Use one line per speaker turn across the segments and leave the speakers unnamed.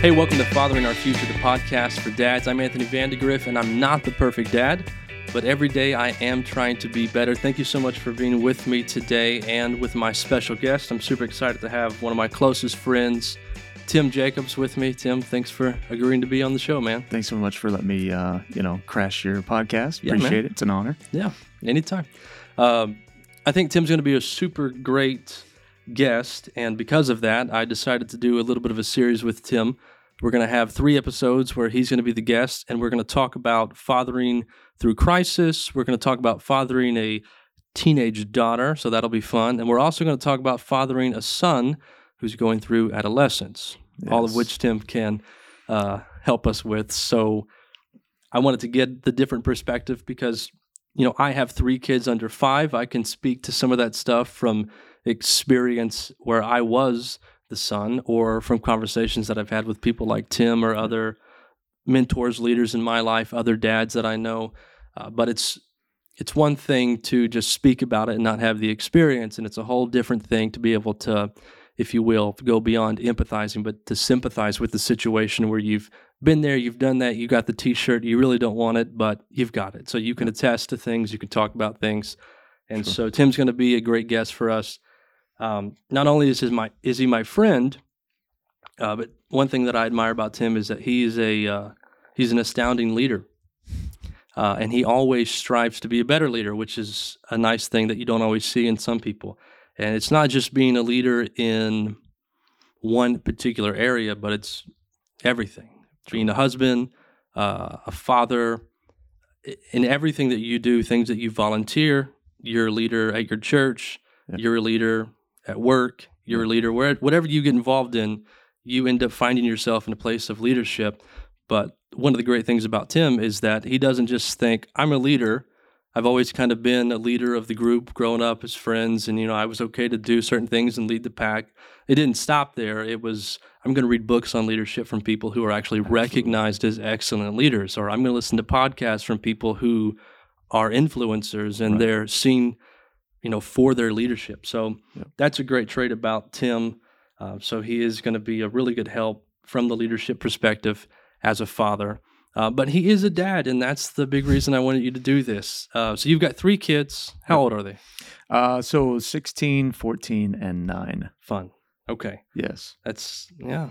Hey, welcome to Fathering Our Future, the podcast for dads. I'm Anthony Vandegrift, and I'm not the perfect dad, but every day I am trying to be better. Thank you so much for being with me today and with my special guest. I'm super excited to have one of my closest friends, Tim Jacobs, with me. Tim, thanks for agreeing to be on the show, man.
Thanks so much for letting me, uh, you know, crash your podcast.
Yeah,
Appreciate
man.
it. It's an honor.
Yeah, anytime. Um, I think Tim's going to be a super great guest, and because of that, I decided to do a little bit of a series with Tim. We're going to have three episodes where he's going to be the guest, and we're going to talk about fathering through crisis. We're going to talk about fathering a teenage daughter, so that'll be fun. And we're also going to talk about fathering a son who's going through adolescence, all of which Tim can uh, help us with. So I wanted to get the different perspective because you know, I have three kids under five. I can speak to some of that stuff from experience where I was the son or from conversations that I've had with people like Tim or other mentors, leaders in my life, other dads that I know. Uh, but it's it's one thing to just speak about it and not have the experience, and it's a whole different thing to be able to, if you will, go beyond empathizing, but to sympathize with the situation where you've been there, you've done that, you got the T-shirt, you really don't want it, but you've got it, so you can attest to things, you can talk about things, and
Sure.
so Tim's going to be a great guest for us. Um, not only is his my is he my friend, uh, but one thing that I admire about Tim is that he is a uh, he's an astounding leader, uh, and he always strives to be a better leader, which is a nice thing that you don't always see in some people. And it's not just being a leader in one particular area, but it's everything. Being a husband, uh, a father, in everything that you do, things that you volunteer. You're a leader at your church.
Yeah.
You're a leader at work. You're a leader where whatever you get involved in, you end up finding yourself in a place of leadership. But one of the great things about Tim is that he doesn't just think, I'm a leader. I've always kind of been a leader of the group growing up as friends, and you know, I was okay to do certain things and lead the pack. It didn't stop there. It was, I'm going to read books on leadership from people who are actually recognized as excellent leaders, or I'm going to listen to podcasts from people who are influencers and
Right.
they're seen, you know, for their leadership. So that's a great trait about Tim. Uh, so he is going to be a really good help from the leadership perspective as a father. Uh, but he is a dad, and that's the big reason I wanted you to do this. Uh, so you've got three kids. How old are they?
Uh, so 16, 14, and 9.
Fun. Okay,
Yes.
that's yeah,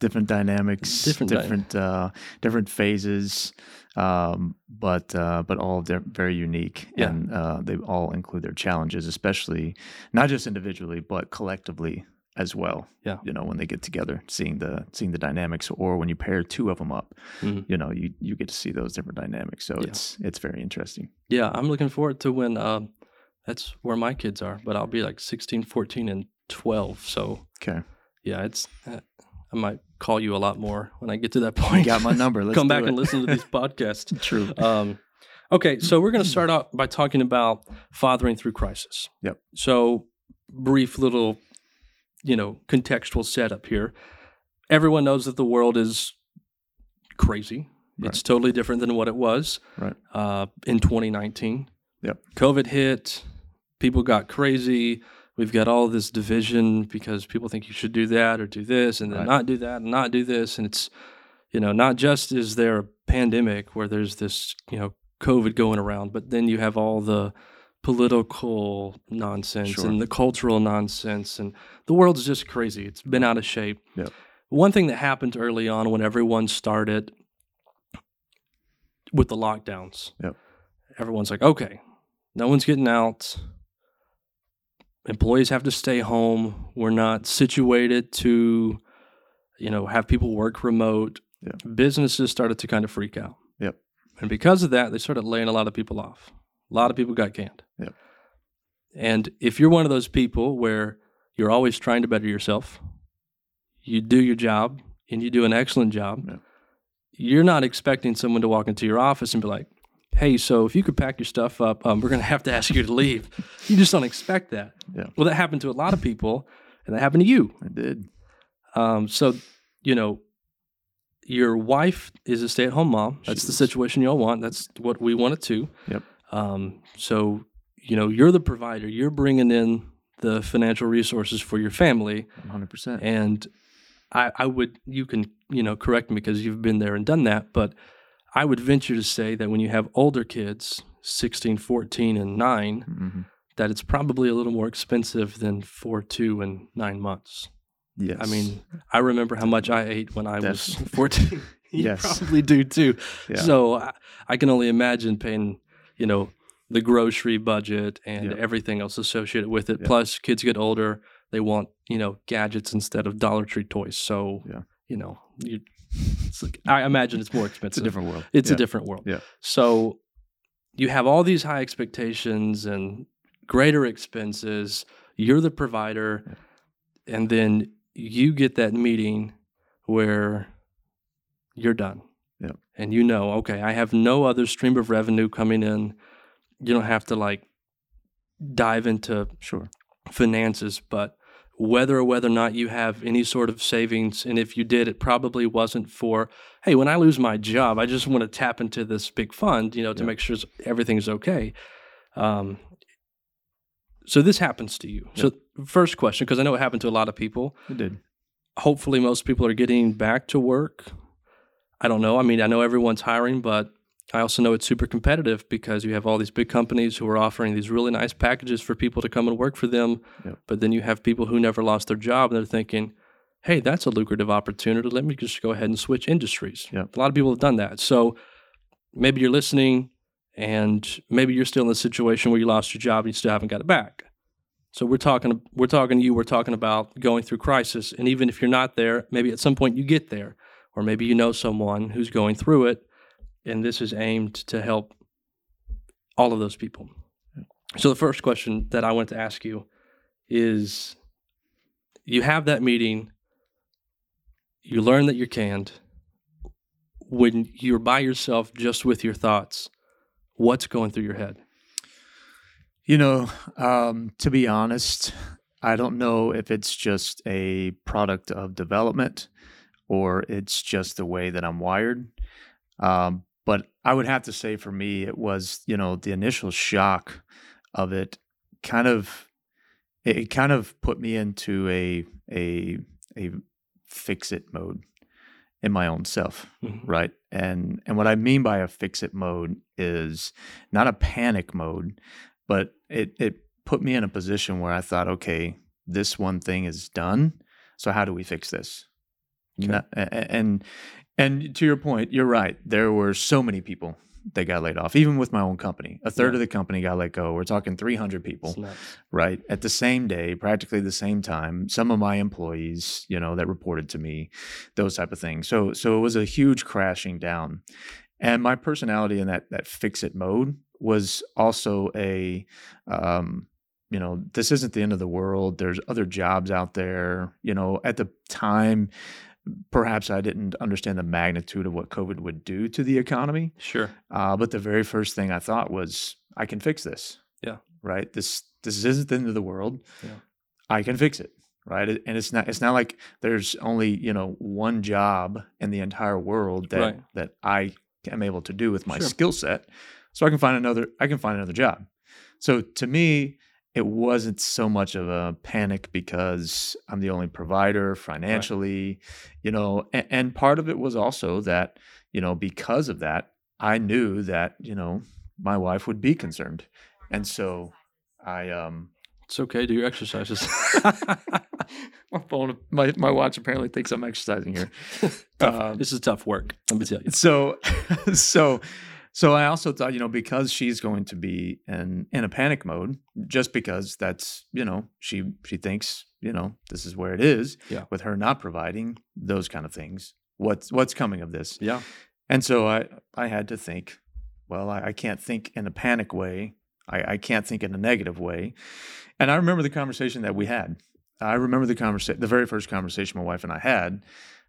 Different dynamics,
Different dy-
different, uh, different phases, um, but uh, but all very unique,
Yeah.
and uh, they all include their challenges, especially not just individually but collectively as well.
Yeah.
you know when they get together, seeing the seeing the dynamics, or when you pair two of them up,
Mhm.
you know you you get to see those different dynamics. So
Yeah.
it's it's very interesting.
yeah. I'm looking forward to when uh, that's where my kids are. But I'll be like 16, 14, and 12. So
Okay,
yeah, it's uh, I might call you a lot more when I get to that point.
you got my number. Let's
Come back
it.
and listen to these podcasts.
True.
Um, okay, so we're going to start out by talking about fathering through crisis.
Yep.
So, brief little, you know, contextual setup here. Everyone knows that the world is crazy.
Right.
It's totally different than what it was
Right.
uh, in 2019.
Yep.
COVID hit. People got crazy. We've got all this division because people think you should do that or do this and then
Right.
not do that and not do this. And it's, you know, not just is there a pandemic where there's this, you know, COVID going around, but then you have all the political nonsense
Sure.
and the cultural nonsense. And the world's just crazy. It's been out of shape.
Yep.
One thing that happened early on when everyone started with the lockdowns,
Yep.
everyone's like, okay, no one's getting out. Employees have to stay home. We're not situated to, you know, have people work remote.
Yeah.
Businesses started to kind of freak out.
Yep.
And because of that, they started laying a lot of people off. A lot of people got canned.
Yep.
And if you're one of those people where you're always trying to better yourself, you do your job and you do an excellent job,
Yep.
you're not expecting someone to walk into your office and be like, hey, so if you could pack your stuff up, um, we're going to have to ask you to leave. You just don't expect that.
Yeah.
Well, that happened to a lot of people, and that happened to you.
I did.
Um, so, you know, your wife is a stay-at-home mom. That's
She
the situation you all want. That's what we wanted too.
Yep.
Um, so, you know, you're the provider. You're bringing in the financial resources for your family,
100%.
and I, I would you can you know correct me because you've been there and done that, but I would venture to say that when you have older kids, 16, 14, and 9,
hmm
that it's probably a little more expensive than 4, 2, and 9 months.
Yes.
I mean, I remember how much I ate when I was
Definitely.
14. you
Yes.
probably do too.
Yeah.
So I, I can only imagine paying, you know, the grocery budget and everything else associated with it. Plus, kids get older; they want you know gadgets instead of Dollar Tree toys. So
Yeah.
you know, you, it's like, I imagine it's more expensive.
it's a different world.
It's
Yeah.
a different world.
Yeah.
So you have all these high expectations and greater expenses. You're the provider, and then you get that meeting where you're done.
Yeah.
And you know, okay, I have no other stream of revenue coming in. You don't have to like dive into
Sure.
finances, but whether or whether or not you have any sort of savings, and if you did, it probably wasn't for, hey, when I lose my job, I just want to tap into this big fund, you know, to
Yeah.
make sure everything's okay. Um, so this happens to you. So first question, because I know it happened to a lot of people.
It did.
Hopefully, most people are getting back to work. I don't know. I mean, I know everyone's hiring, but I also know it's super competitive because you have all these big companies who are offering these really nice packages for people to come and work for them.
Yep.
But then you have people who never lost their job and they're thinking, hey, that's a lucrative opportunity. Let me just go ahead and switch industries.
Yep.
A lot of people have done that. So maybe you're listening and maybe you're still in a situation where you lost your job and you still haven't got it back. So we're talking we're talking to you, we're talking about going through crisis. And even if you're not there, maybe at some point you get there. Or maybe you know someone who's going through it and this is aimed to help all of those people. So the first question that I want to ask you is you have that meeting, you learn that you're canned. When you're by yourself just with your thoughts, what's going through your head?
You know, um, to be honest, I don't know if it's just a product of development or it's just the way that I'm wired. Um, but I would have to say for me, it was, you know, the initial shock of it kind of, it kind of put me into a, a, a fix it mode in my own self
Mhm.
right and and what i mean by a fix it mode is not a panic mode but it it put me in a position where i thought okay this one thing is done so how do we fix this
Okay.
Not- and and to your point you're right. There were so many people that got laid off even with my own company. A third
Yeah.
of the company got let go. We're talking 300 people right at the same day practically the same time. Some of my employees you know that reported to me those type of things. So so it was a huge crashing down. And my personality in that that fix it mode was also a um you know this isn't the end of the world. There's other jobs out there. You know at the time perhaps i didn't understand the magnitude of what covid would do to the economy
Sure.
uh, but the very first thing I thought was, I can fix this.
Yeah.
Right. This this isn't the end of the world.
Yeah.
I can fix it. Right. And it's not it's not like there's only you know one job in the entire world that
Right.
that I am able to do with my
Sure.
skill set. So I can find another I can find another job. So to me, it wasn't so much of a panic because I'm the only provider financially, you know, and, and part of it was also that, you know, because of that, I knew that, you know, my wife would be concerned. And so I um
It's okay. Do your exercises.
my phone my, my watch apparently thinks I'm exercising here. Um,
this is tough work. Let me tell you.
so so so I also thought, you know, because she's going to be in in a panic mode, just because that's, you know, she she thinks, you know, this is where it is
Yeah.
with her not providing those kind of things. What's what's coming of this?
Yeah.
And so I I had to think, well, I, I can't think in a panic way. I, I can't think in a negative way. And I remember the conversation that we had. I remember the conversation, the very first conversation my wife and I had.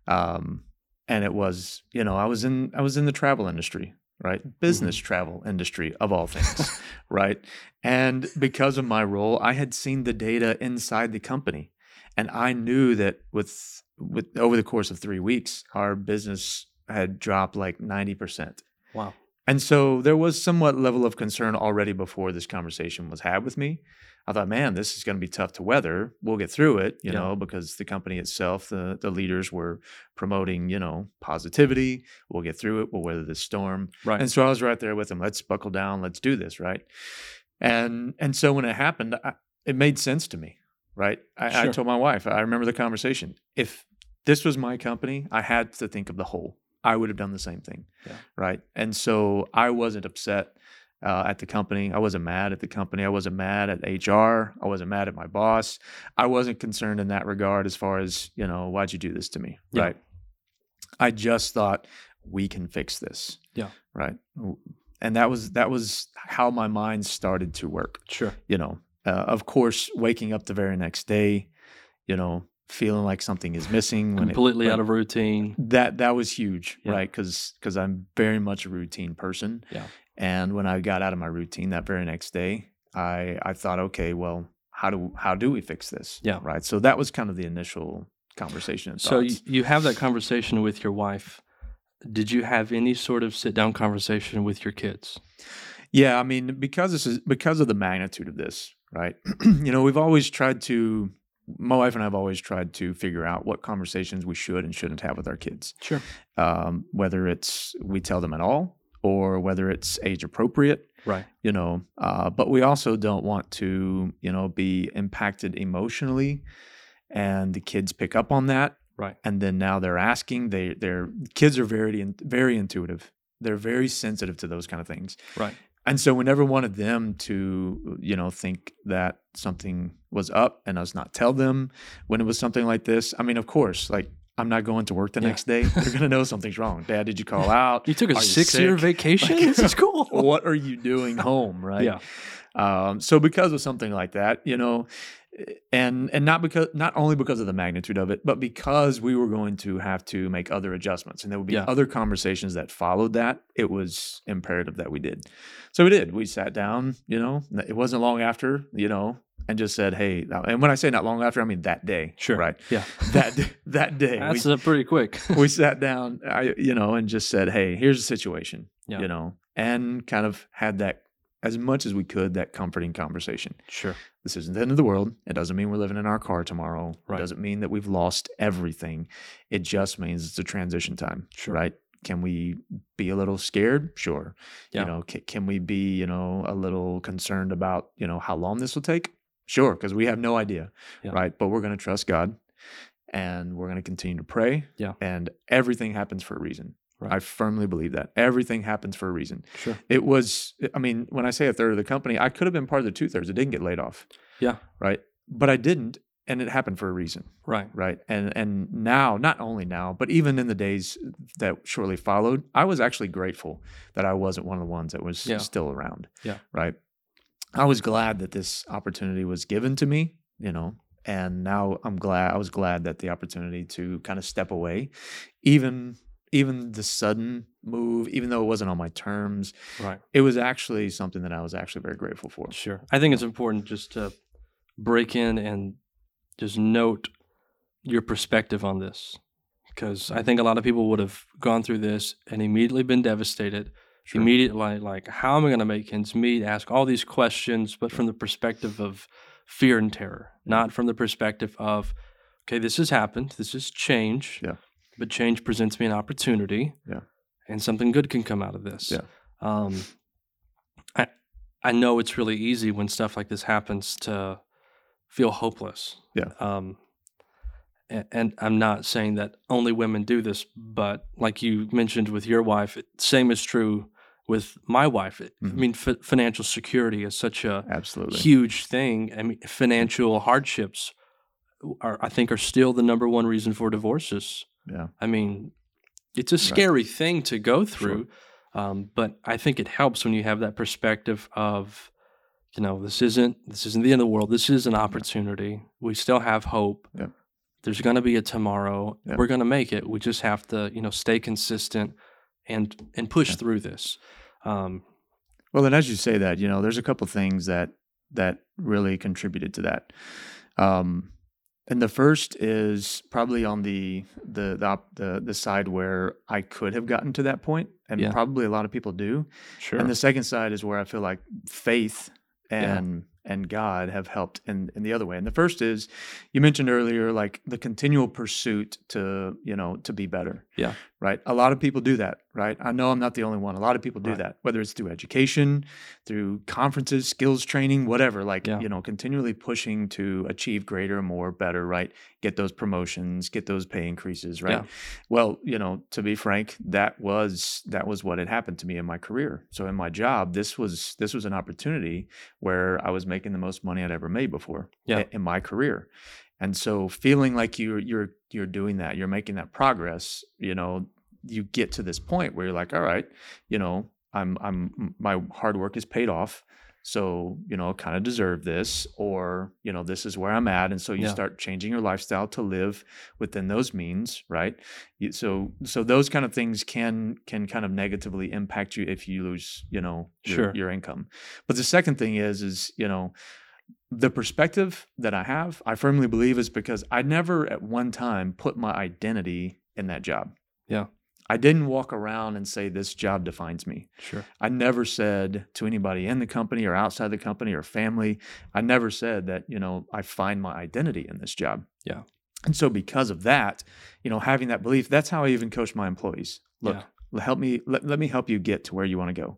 Um, and it was, you know, I was in I was in the travel industry, right? Mm-hmm. Business travel industry of all things, right? And because of my role, I had seen the data inside the company. And I knew that with with over the course of 3 weeks, our business had dropped like 90%.
Wow.
And so there was somewhat level of concern already before this conversation was had with me. I thought, man, this is going to be tough to weather. We'll get through it, you
Yeah.
know, because the company itself, the the leaders were promoting, you know, positivity. We'll get through it. We'll weather this storm.
Right.
And so I was right there with them. Let's buckle down. Let's do this, right? And and so when it happened, I, it made sense to me, right? I, I told my wife. I remember the conversation. If this was my company, I had to think of the whole. I would have done the same thing,
Yeah.
right? And so I wasn't upset uh, at the company. I wasn't mad at the company. I wasn't mad at HR. I wasn't mad at my boss. I wasn't concerned in that regard as far as you know why'd you do this to me,
Yeah.
right? I just thought we can fix this,
Yeah.
right? And that was that was how my mind started to work
Sure.
you know uh, of course waking up the very next day you know feeling like something is missing when it-
Completely
when-
out of routine.
that that was huge
Yeah.
right because because i'm very much a routine person
Yeah.
and when i got out of my routine that very next day i i thought okay well how do how do we fix this
Yeah.
right so that was kind of the initial conversation and
So you, you have that conversation with your wife. Did you have any sort of sit down conversation with your kids?
Yeah, I mean, because this is because of the magnitude of this, right? you know, we've always tried to my wife and I have always tried to figure out what conversations we should and shouldn't have with our kids.
Sure.
Um, whether it's we tell them at all or whether it's age appropriate,
Right.
you know. Uh, but we also don't want to, you know, be impacted emotionally and the kids pick up on that
Right.
and then now they're asking they their kids are very in- very intuitive they're very sensitive to those kind of things
Right.
And so we never wanted them to you know think that something was up and us not tell them when it was something like this i mean of course like i'm not going to work the
Yeah.
next day they're going to know something's wrong dad did you call out
You took a six year vacation?
Like,
this is cool.
what are you doing home right
Yeah.
um, so because of something like that, you know, and and not because not only because of the magnitude of it, but because we were going to have to make other adjustments, and there would be
Yeah.
other conversations that followed that. It was imperative that we did. So we did. We sat down. You know, it wasn't long after. You know, and just said, "Hey," and when I say not long after, I mean that day.
Sure.
Right.
Yeah.
That that day.
That's
we,
uh, pretty quick.
we sat down, I, you know, and just said, "Hey, here's the situation,"
Yeah.
you know, and kind of had that as much as we could that comforting conversation.
Sure.
This isn't the end of the world. It doesn't mean we're living in our car tomorrow.
Right.
It doesn't mean that we've lost everything. It just means it's a transition time,
Sure.
right? Can we be a little scared? Sure.
Yeah.
You know, can, can we be, you know, a little concerned about, you know, how long this will take? Sure, because we have no idea,
Yeah.
right? But we're going to trust God and we're going to continue to pray.
Yeah.
And everything happens for a reason.
Right.
I firmly believe that. Everything happens for a reason.
Sure.
It was, I mean, when I say a third of the company, I could have been part of the two thirds. It didn't get laid off,
Yeah.
right? But I didn't, and it happened for a reason,
Right.
right? And and now, not only now, but even in the days that shortly followed, I was actually grateful that I wasn't one of the ones that was
Yeah.
still around.
Yeah.
Right. I was glad that this opportunity was given to me, you know, and now I'm glad I was glad that the opportunity to kind of step away, even even the sudden move, even though it wasn't on my terms,
Right.
it was actually something that I was actually very grateful for.
Sure. I think it's important just to break in and just note your perspective on this. Because I think a lot of people would have gone through this and immediately been devastated.
Sure.
Immediately, like, how am I going to make ends meet? Ask all these questions, but from the perspective of fear and terror, not from the perspective of, okay, this has happened. This is change.
Yeah.
But change presents me an opportunity.
Yeah.
And something good can come out of this.
Yeah.
Um, I I know it's really easy when stuff like this happens to feel hopeless.
Yeah.
Um, and, and I'm not saying that only women do this, but like you mentioned with your wife, it, same is true with my wife. It- I mean, f- financial security is such a
Absolutely.
huge thing. I mean, financial hardships are, I think, are still the number one reason for divorces.
Yeah.
I mean, it's a scary thing to go through, um, but I think it helps when you have that perspective of, you know, this isn't this isn't the end of the world. This is an opportunity. We still have hope.
Yeah.
There's going to be a tomorrow.
Yeah.
We're going to make it. We just have to, you know, stay consistent and and push
Yeah.
through this. Um,
Well, and as you say that, you know, there's a couple things that that really contributed to that. Um, And the first is probably on the the the the, the side where I could have gotten to that point, and
Yeah.
probably a lot of people do.
Sure.
And the second side is where I feel like faith
Yeah.
and and God have helped in in the other way. And the first is you mentioned earlier, like the continual pursuit to you know to be better.
Yeah.
Right. A lot of people do that. Right. I know I'm not the only one. A lot of people do
Right.
that, whether it's through education, through conferences, skills training, whatever. Like
Yeah.
you know, continually pushing to achieve greater, more, better. Right. Get those promotions, get those pay increases. Right.
Yeah.
Well, you know, to be frank, that was that was what had happened to me in my career. So in my job, this was this was an opportunity where I was making the most money I'd ever made before
Yeah.
in my career. And so feeling like you're you're you're doing that, you're making that progress, you know, you get to this point where you're like, all right, you know, I'm I'm my hard work is paid off. So, you know, kind of deserve this or, you know, this is where I'm at and so you
Yeah.
start changing your lifestyle to live within those means, right? So so those kind of things can can kind of negatively impact you if you lose, you know, your,
Sure.
your income. But the second thing is is, you know, the perspective that I have, I firmly believe is because I never at one time put my identity in that job.
Yeah.
I didn't walk around and say this job defines me.
sure.
I never said to anybody in the company or outside the company or family, I never said that, you know, I find my identity in this job.
Yeah.
And so because of that, you know, having that belief, that's how I even coach my employees. Look,
Yeah.
help me let, let me help you get to where you want to go.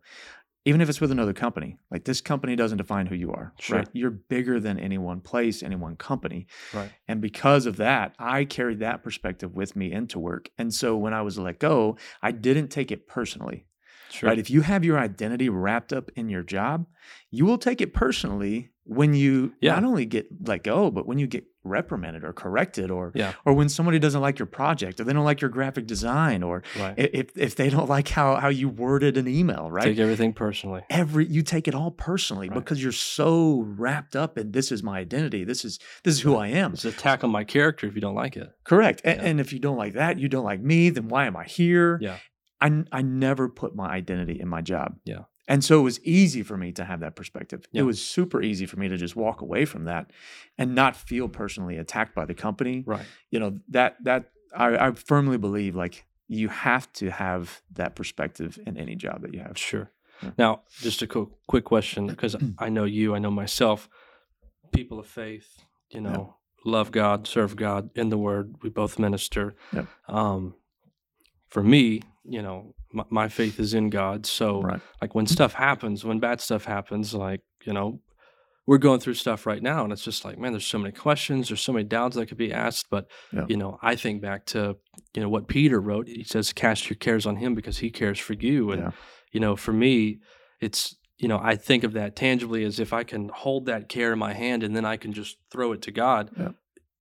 Even if it's with another company. Like this company doesn't define who you are.
Sure.
Right. You're bigger than any one place, any one company.
Right.
And because of that, I carried that perspective with me into work. And so when I was let go, I didn't take it personally
Sure.
right? If you have your identity wrapped up in your job, you will take it personally when you
Yeah.
not only get let go, but when you get reprimanded or corrected, or
Yeah.
or when somebody doesn't like your project, or they don't like your graphic design, or
Right.
if if they don't like how how you worded an email, right?
Take everything personally.
Every you take it all personally
Right.
because you're so wrapped up in this is my identity, this is this is who I am.
It's an attack on my character if you don't like it.
Correct.
Yeah.
And if you don't like that, you don't like me, then why am I here?
Yeah.
I, I never put my identity in my job.
Yeah.
And so it was easy for me to have that perspective.
Yeah.
It was super easy for me to just walk away from that and not feel personally attacked by the company.
Right.
You know, that, that, I, I firmly believe like you have to have that perspective in any job that you have.
Sure.
Yeah.
Now, just a quick, quick question because I know you, I know myself. People of faith, you know, love God, serve God in the Word. We both minister. Um, for me, you know, my, my faith is in God. So,
Right.
like when stuff happens, when bad stuff happens, like you know, we're going through stuff right now, and it's just like, man, there's so many questions, there's so many doubts that could be asked. But
Yeah.
you know, I think back to you know what Peter wrote. He says, "Cast your cares on Him because He cares for you." And
Yeah.
you know, for me, it's you know, I think of that tangibly as if I can hold that care in my hand and then I can just throw it to God.
Yeah.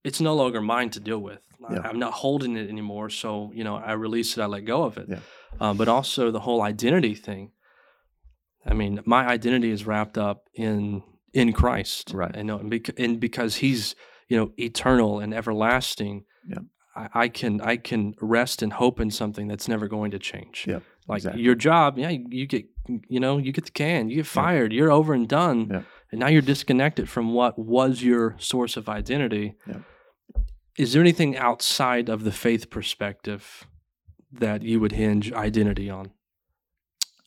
It's no longer mine to deal with.
Yeah.
I'm not holding it anymore. So, you know, I release it, I let go of it.
Yeah.
Um, but also the whole identity thing. I mean, my identity is wrapped up in in Christ.
Right.
And, and, bec- and because he's, you know, eternal and everlasting,
Yeah.
I, I can I can rest and hope in something that's never going to change.
Yep,
Like
exactly.
your job, yeah, you, you get you know, you get the can, you get fired, you're over and done.
Yeah.
And now you're disconnected from what was your source of identity.
Yeah.
Is there anything outside of the faith perspective that you would hinge identity on?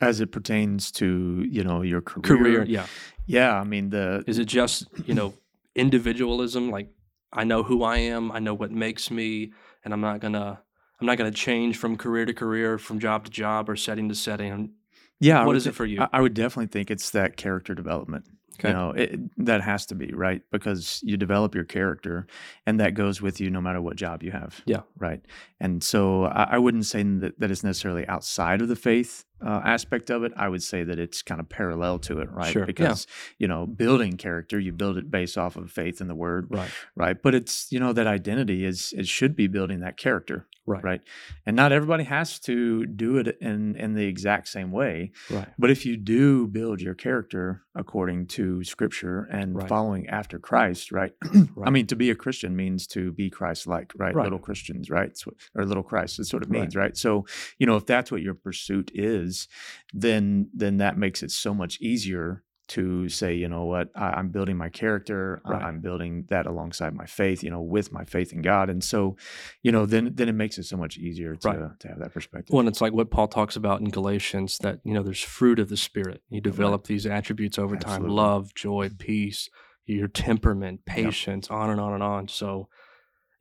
As it pertains to, you know, your career.
Career, yeah.
Yeah. I mean, the,
Is it just, you know, individualism? Like I know who I am, I know what makes me, and I'm not gonna I'm not gonna change from career to career, from job to job or setting to setting.
yeah.
What
is
is it for you?
I would definitely think it's that character development.
Okay.
You know, it, that has to be right because you develop your character, and that goes with you no matter what job you have.
Yeah.
Right. And so I, I wouldn't say that, that it's necessarily outside of the faith uh, aspect of it. I would say that it's kind of parallel to it, right?
Sure, yeah.
Because you know, building character, you build it based off of faith in the Word,
Right.
right? But it's you know that identity is it should be building that character,
Right.
right? And not everybody has to do it in in the exact same way.
Right.
But if you do build your character according to scripture and
Right.
following after Christ, right? I mean, to be a Christian means to be Christ like, right?
Right.
Little Christians, right? Or little Christ, that's what it
Right.
means, right? So, you know, if that's what your pursuit is, then then that makes it so much easier to say, you know what, I, I'm building my character.
Right.
I'm building that alongside my faith, you know, with my faith in God. And so, you know, then then it makes it so much easier to
Right.
to have that perspective.
Well, and it's like what Paul talks about in Galatians that, you know, there's fruit of the Spirit. You develop these attributes over time love, joy, peace, your temperament, patience, on and on and on. So,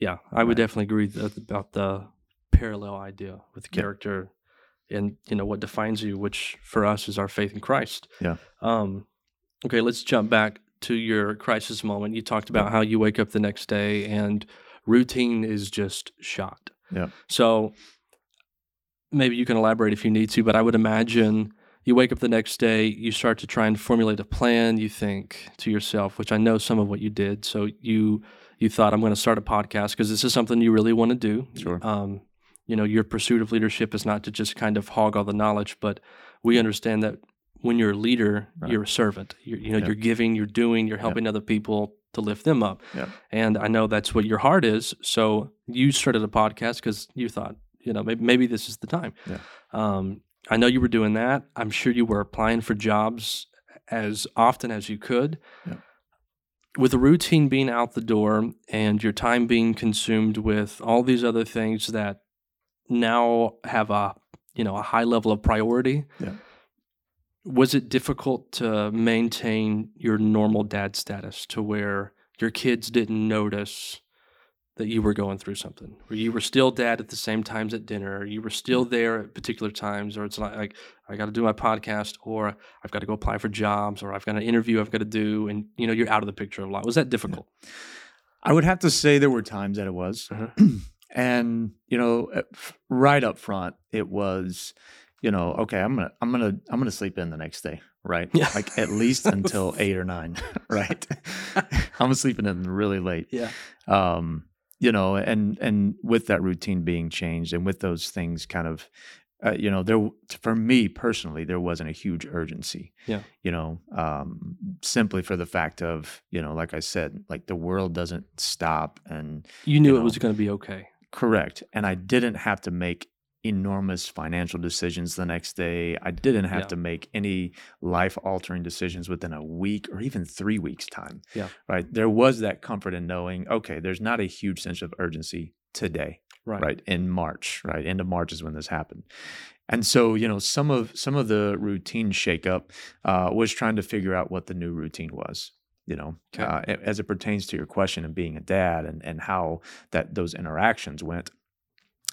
yeah, I would definitely agree about the parallel idea with character and, you know, what defines you, which for us is our faith in Christ.
Yeah.
Um, okay, let's jump back to your crisis moment. You talked about how you wake up the next day and routine is just shot.
Yeah.
So maybe you can elaborate if you need to, but I would imagine you wake up the next day, you start to try and formulate a plan. You think to yourself, which I know some of what you did. So you you thought I'm going to start a podcast because this is something you really want to do.
Sure.
Um, you know, your pursuit of leadership is not to just kind of hog all the knowledge, but we understand that when you're a leader,
Right.
you're a servant. You're, you know,
Yep.
you're giving, you're doing, you're helping other people to lift them up.
Yep.
And I know that's what your heart is. So you started a podcast because you thought, you know, maybe, maybe this is the time.
Yeah.
Um, I know you were doing that. I'm sure you were applying for jobs as often as you could.
Yeah.
With the routine being out the door and your time being consumed with all these other things that now have a you know a high level of priority.
Yeah.
Was it difficult to maintain your normal dad status to where your kids didn't notice that you were going through something, where you were still dad at the same times at dinner, you were still there at particular times, or it's like, like I got to do my podcast, or I've got to go apply for jobs, or I've got an interview I've got to do, and you know you're out of the picture a lot. Was that difficult?
I would have to say there were times that it was.
Uh-huh.
and you know right up front it was you know okay i'm gonna i'm gonna i'm gonna sleep in the next day right
Yeah.
like at least until eight or nine right i'm sleeping in really late
Yeah.
um you know and and with that routine being changed and with those things kind of uh, you know there for me personally there wasn't a huge urgency
Yeah.
you know um simply for the fact of you know like i said like the world doesn't stop and
You knew
You
it was going to be okay.
Correct. And I didn't have to make enormous financial decisions the next day. I didn't have
Yeah.
to make any life altering decisions within a week or even three weeks' time.
Yeah.
Right. There was that comfort in knowing, okay, there's not a huge sense of urgency today.
Right.
Right. In March. Right. End of March is when this happened. And so, you know, some of some of the routine shakeup uh, was trying to figure out what the new routine was. You know,
Okay.
uh, as it pertains to your question of being a dad and and how that those interactions went.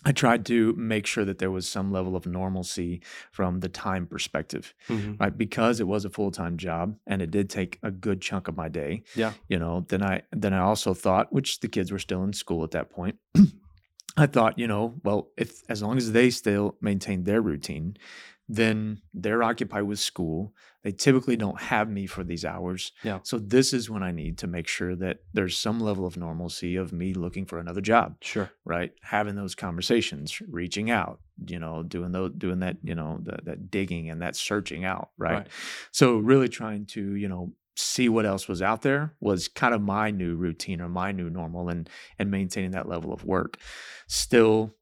I tried to make sure that there was some level of normalcy from the time perspective,
Mhm.
right? Because it was a full time job and it did take a good chunk of my day.
Yeah.
You know, then I then I also thought, which the kids were still in school at that point. I thought, you know, well, if as long as they still maintain their routine, then they're occupied with school. They typically don't have me for these hours.
Yeah.
So this is when I need to make sure that there's some level of normalcy of me looking for another job
Sure.
right having those conversations reaching out you know doing those doing that you know the, that digging and that searching out right?
Right.
so really trying to you know see what else was out there was kind of my new routine or my new normal and and maintaining that level of work still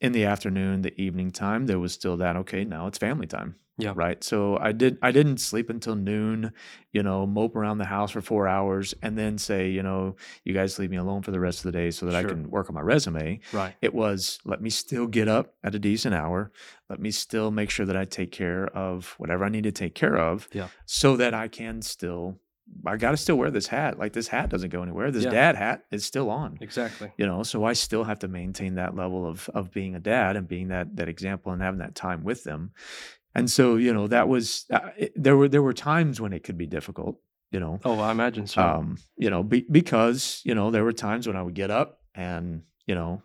in the afternoon the evening time there was still that okay now it's family time
Yeah.
right so i did i didn't sleep until noon you know mope around the house for four hours and then say you know you guys leave me alone for the rest of the day so that i can work on my resume
Right.
it was let me still get up at a decent hour let me still make sure that i take care of whatever i need to take care of
Yeah.
so that i can still i got to still wear this hat like this hat doesn't go anywhere this
Yeah.
dad hat is still on
Exactly.
you know so i still have to maintain that level of of being a dad and being that that example and having that time with them and so you know that was uh, it, there were there were times when it could be difficult you know
Oh, I imagine so.
um, you know, be, because you know there were times when I would get up and you know,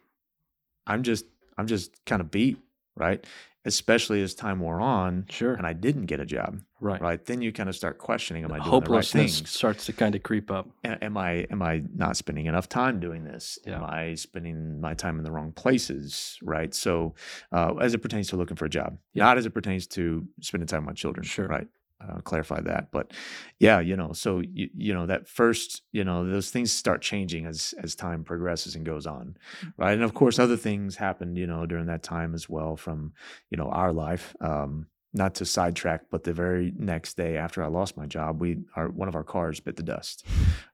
I'm just I'm just kind of beat, right? Especially as time wore on,
sure.
and I didn't get a job,
right.
right? Then you kind of start questioning, am I doing the right things?
starts to kind of creep up.
A- Am I am I not spending enough time doing this? Am I spending my time in the wrong places? Right. So, uh, as it pertains to looking for a job,
Yeah.
not as it pertains to spending time with my children.
Sure.
Right. Uh, clarify that, but yeah, you know, so you, you know that first, you know, those things start changing as as time progresses and goes on, right? And of course, other things happened, you know, during that time as well from, you know, our life. Um, not to sidetrack, but the very next day after I lost my job, we our one of our cars bit the dust,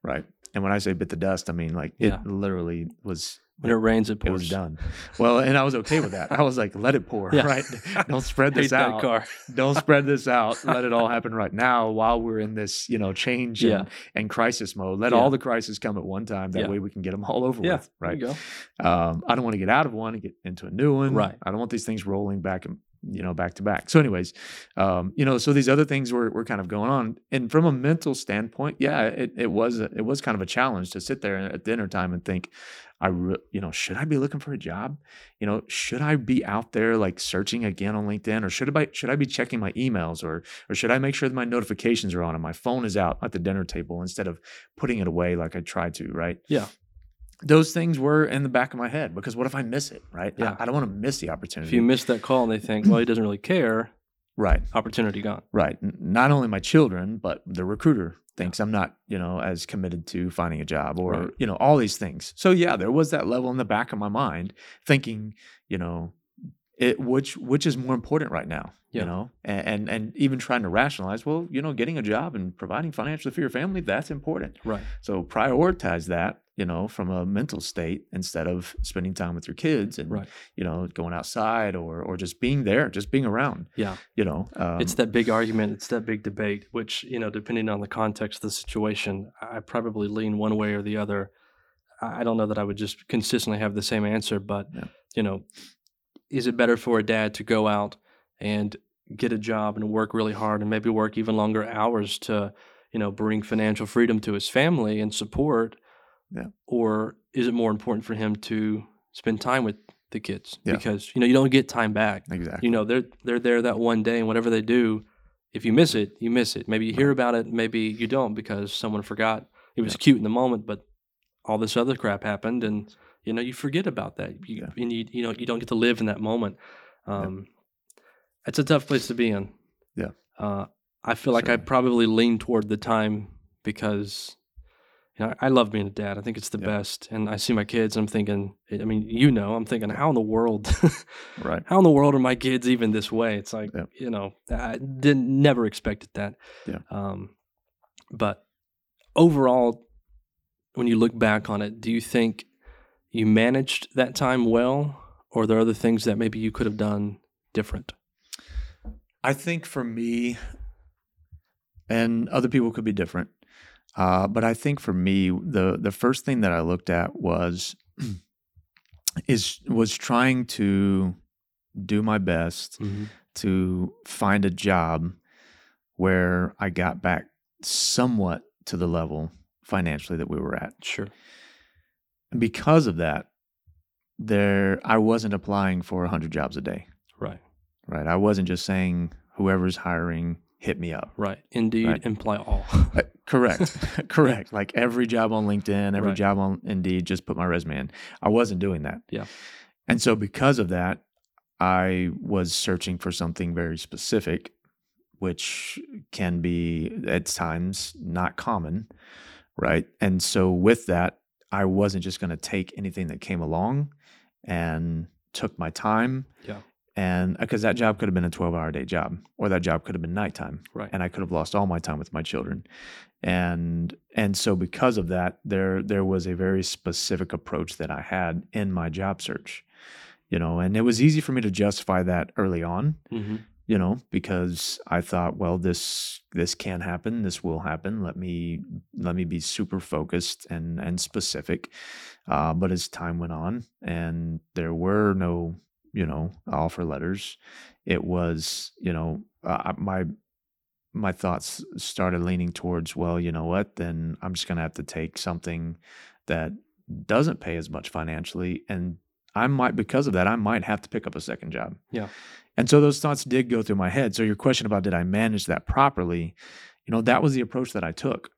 right? And when I say bit the dust, I mean like it
Yeah.
literally was
When it rains, it
it was
pours.
done. Well, and I was okay with that. I was like, let it pour,
Yeah.
right? Don't spread this out.
car.
Don't spread this out. Let it all happen right now while we're in this, you know, change and,
Yeah.
and crisis mode. Let
Yeah.
all the crises come at one time. That way we can get them all over
Yeah,
with,
There
right?
you go.
Um, I don't want to get out of one and get into a new one.
Right.
I don't want these things rolling back and you know back to back. So, anyways, um, you know, so these other things were were kind of going on, and from a mental standpoint, yeah, it it was a, it was kind of a challenge to sit there at dinner time and think, I re- you know, should I be looking for a job? You know, should I be out there like searching again on LinkedIn, or should I should I be checking my emails, or or should I make sure that my notifications are on and my phone is out at the dinner table instead of putting it away like I tried to, right?
Yeah.
those things were in the back of my head because what if I miss it, right?
Yeah.
I, don't want to miss the opportunity.
If you miss that call and they think, well, he doesn't really care,
right,
opportunity gone.
right. Not only my children, but the recruiter thinks I'm not, you know, as committed to finding a job or,
Right.
you know, all these things. So yeah, there was that level in the back of my mind thinking, you know, it which which is more important right now,
Yeah.
you know, and, and and even trying to rationalize, well, you know, getting a job and providing financially for your family, that's important.
Right.
So prioritize that, you know, from a mental state instead of spending time with your kids and
Right.
you know going outside or or just being there, just being around.
Yeah.
You know, um,
it's that big argument. It's that big debate, which, you know, depending on the context of the situation, I probably lean one way or the other. I don't know that I would just consistently have the same answer, but,
Yeah.
you know, is it better for a dad to go out and get a job and work really hard and maybe work even longer hours to, you know, bring financial freedom to his family and support?
Yeah.
Or is it more important for him to spend time with the kids?
Yeah.
Because, you know, you don't get time back
exactly
you know they're they're there that one day and whatever they do if you miss it you miss it maybe you hear about it maybe you don't because someone forgot it was
Yeah.
cute in the moment but all this other crap happened and you know you forget about that you,
Yeah.
and you you know you don't get to live in that moment um it's a tough place to be in
Yeah.
uh i feel like i probably lean toward the time because you know, I love being a dad. I think it's the
Yeah.
best. And I see my kids, and I'm thinking, I mean, you know, I'm thinking, how in the world
right.
how in the world are my kids even this way? It's like,
Yeah.
you know, I didn't never expected that.
Yeah.
Um, but overall, when you look back on it, do you think you managed that time well, or are there other things that maybe you could have done different?
I think for me, and other people could be different, uh, but I think for me, the the first thing that I looked at was is was trying to do my best to find a job where I got back somewhat to the level financially that we were at.
Sure.
And because of that, there I wasn't applying for 100 jobs a day,
Right.
I wasn't just saying whoever's hiring hit me up.
Right. Indeed.
Right.
Imply all.
Uh, correct. correct. Like every job on LinkedIn, every
Right.
job on Indeed, just put my resume in. I wasn't doing that.
Yeah.
And so because of that, I was searching for something very specific, which can be at times not common. Right. And so with that, I wasn't just going to take anything that came along and took my time.
Yeah.
And because that job could have been a 12 hour day job, or that job could have been nighttime
right.
and I could have lost all my time with my children. And and so because of that, there there was a very specific approach that I had in my job search. You know, and it was easy for me to justify that early on,
hmm
you know, because I thought, well, this this can happen, this will happen. Let me let me be super focused and and specific. Uh, but as time went on, and there were no, you know, offer letters, it was, you know, uh, my my thoughts started leaning towards, well, you know what? Then I'm just going to have to take something that doesn't pay as much financially, and I might, because of that, I might have to pick up a second job.
Yeah.
And so those thoughts did go through my head. So your question about did I manage that properly? You know, that was the approach that I took.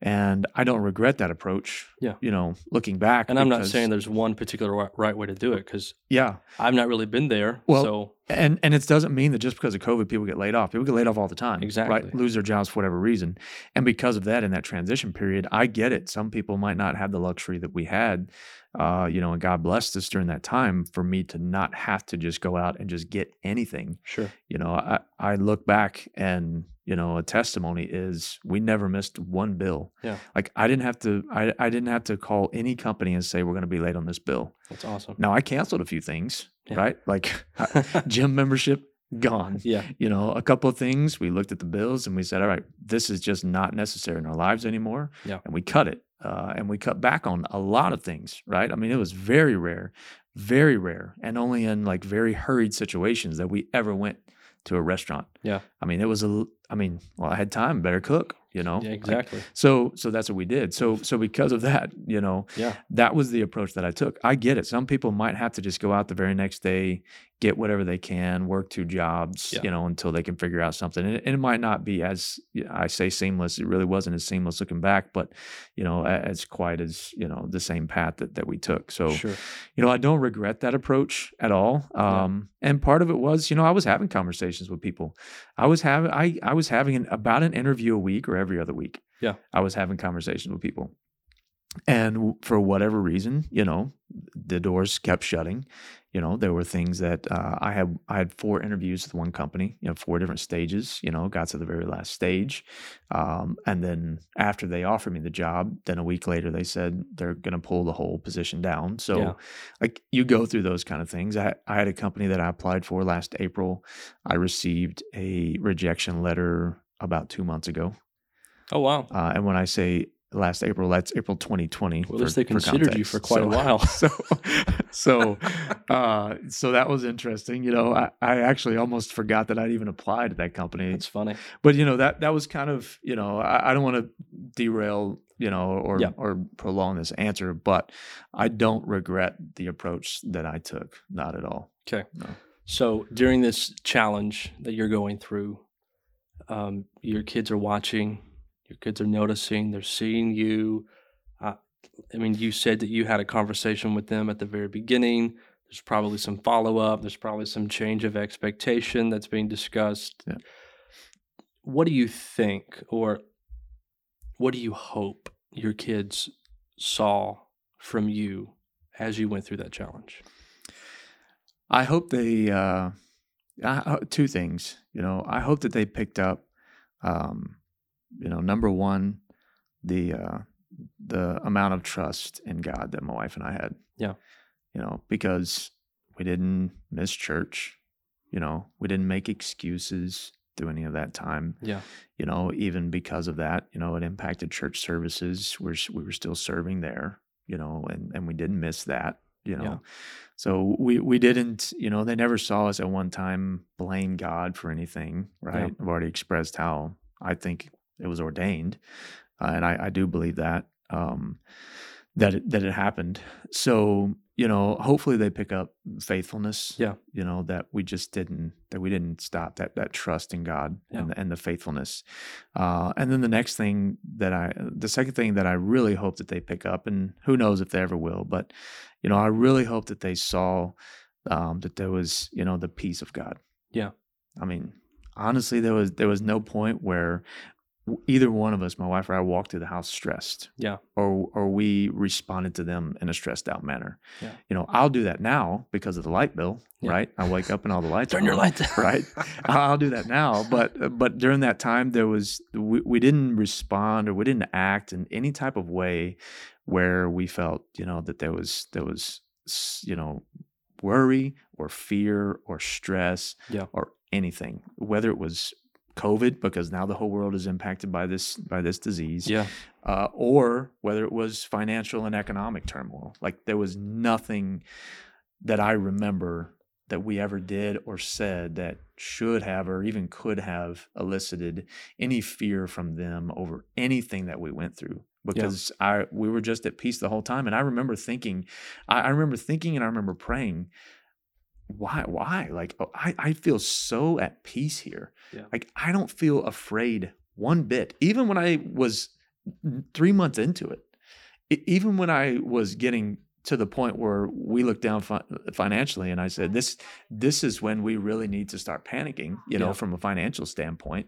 And I don't regret that approach.
Yeah.
You know, looking back.
And I'm not saying there's one particular right way to do it because
Yeah.
I've not really been there.
Well,
so
And and it doesn't mean that just because of COVID, people get laid off. People get laid off all the time.
Exactly.
Right? Lose their jobs for whatever reason. And because of that, in that transition period, I get it. Some people might not have the luxury that we had. Uh, you know, and God blessed us during that time for me to not have to just go out and just get anything.
sure.
You know, I, I look back and, you know, a testimony is we never missed one bill.
Yeah.
Like I didn't have to I, I didn't have to call any company and say we're going to be late on this bill.
That's awesome.
Now I canceled a few things,
Yeah.
right? Like gym membership gone.
yeah.
You know, a couple of things. We looked at the bills and we said, all right, this is just not necessary in our lives anymore.
Yeah.
And we cut it. Uh, and we cut back on a lot of things, right? I mean, it was very rare, very rare, and only in like very hurried situations that we ever went to a restaurant.
Yeah.
I mean, it was a, I mean, well, I had time, better cook, you know?
Yeah,
Like,
exactly.
so, so that's what we did. So, so because of that, you know,
yeah.
that was the approach that I took. I get it. Some people might have to just go out the very next day, get whatever they can, work two jobs,
Yeah.
you know, until they can figure out something. And it, and it might not be as I say seamless. It really wasn't as seamless looking back, but you know, as quite as you know the same path that that we took. So
Sure.
you know, I don't regret that approach at all.
Yeah.
Um, and part of it was, you know, I was having conversations with people. I was having I I was having an, about an interview a week or every other week.
Yeah.
I was having conversations with people. And for whatever reason, you know, the doors kept shutting. You know, there were things that uh, I had. I had four interviews with one company. You know, four different stages. You know, got to the very last stage, um, and then after they offered me the job, then a week later they said they're going to pull the whole position down. So,
Yeah.
like you go through those kind of things. I I had a company that I applied for last April. I received a rejection letter about two months ago.
Oh wow.
Uh, and when I say last April, that's April 2020.
Well, at least they considered you for quite a while.
So, so, uh, so that was interesting. You know, I, I actually almost forgot that I'd even applied to that company.
It's funny.
But you know, that that was kind of, you know, I, I don't want to derail, you know, or
Yeah.
or prolong this answer, but I don't regret the approach that I took. Not at all.
Okay.
No.
So during this challenge that you're going through, um, your kids are watching, your kids are noticing, they're seeing you. Uh, I mean, you said that you had a conversation with them at the very beginning. There's probably some follow up. There's probably some change of expectation that's being discussed.
Yeah.
What do you think, or what do you hope your kids saw from you as you went through that challenge?
I hope they uh, I, I- two things. You know, I hope that they picked up. Um, you know, number one, the uh, the amount of trust in God that my wife and I had.
Yeah.
You know, because we didn't miss church. You know, we didn't make excuses through any of that time.
Yeah.
You know, even because of that, you know, it impacted church services. We're we were still serving there. You know, and and we didn't miss that. You know,
Yeah.
so we we didn't, you know, they never saw us at one time blame God for anything, right? I've already expressed how I think it was ordained, uh, and I, I do believe that um, that it, that it happened. So you know, hopefully they pick up faithfulness.
Yeah.
you know that we just didn't that we didn't stop that that trust in God and and the faithfulness. Uh, and then the next thing that I, the second thing that I really hope that they pick up, and who knows if they ever will, but you know, I really hope that they saw um, that there was, you know, the peace of God.
Yeah.
I mean, honestly, there was there was no point where either one of us, my wife or I, walked through the house stressed.
Yeah.
Or or we responded to them in a stressed out manner.
Yeah.
You know, I'll do that now because of the light bill,
Yeah.
right? I wake up and all the lights
Turn
are
your
on,
light
right? I'll do that now, but uh, but during that time, there was we, we didn't respond or we didn't act in any type of way where we felt you know that there was there was you know worry or fear or stress
Yeah.
or anything, whether it was COVID because now the whole world is impacted by this by this disease,
Yeah.
uh, or whether it was financial and economic turmoil. Like there was nothing that I remember that we ever did or said that should have or even could have elicited any fear from them over anything that we went through because I we were just at peace the whole time and I remember thinking I, I remember thinking and I remember praying why why like oh, I, I feel so at peace here
Yeah.
like I don't feel afraid one bit even when I was three months into it, e- even when I was getting to the point where we looked down fi- financially, and I said, "This, this is when we really need to start panicking." You know,
Yeah.
from a financial standpoint,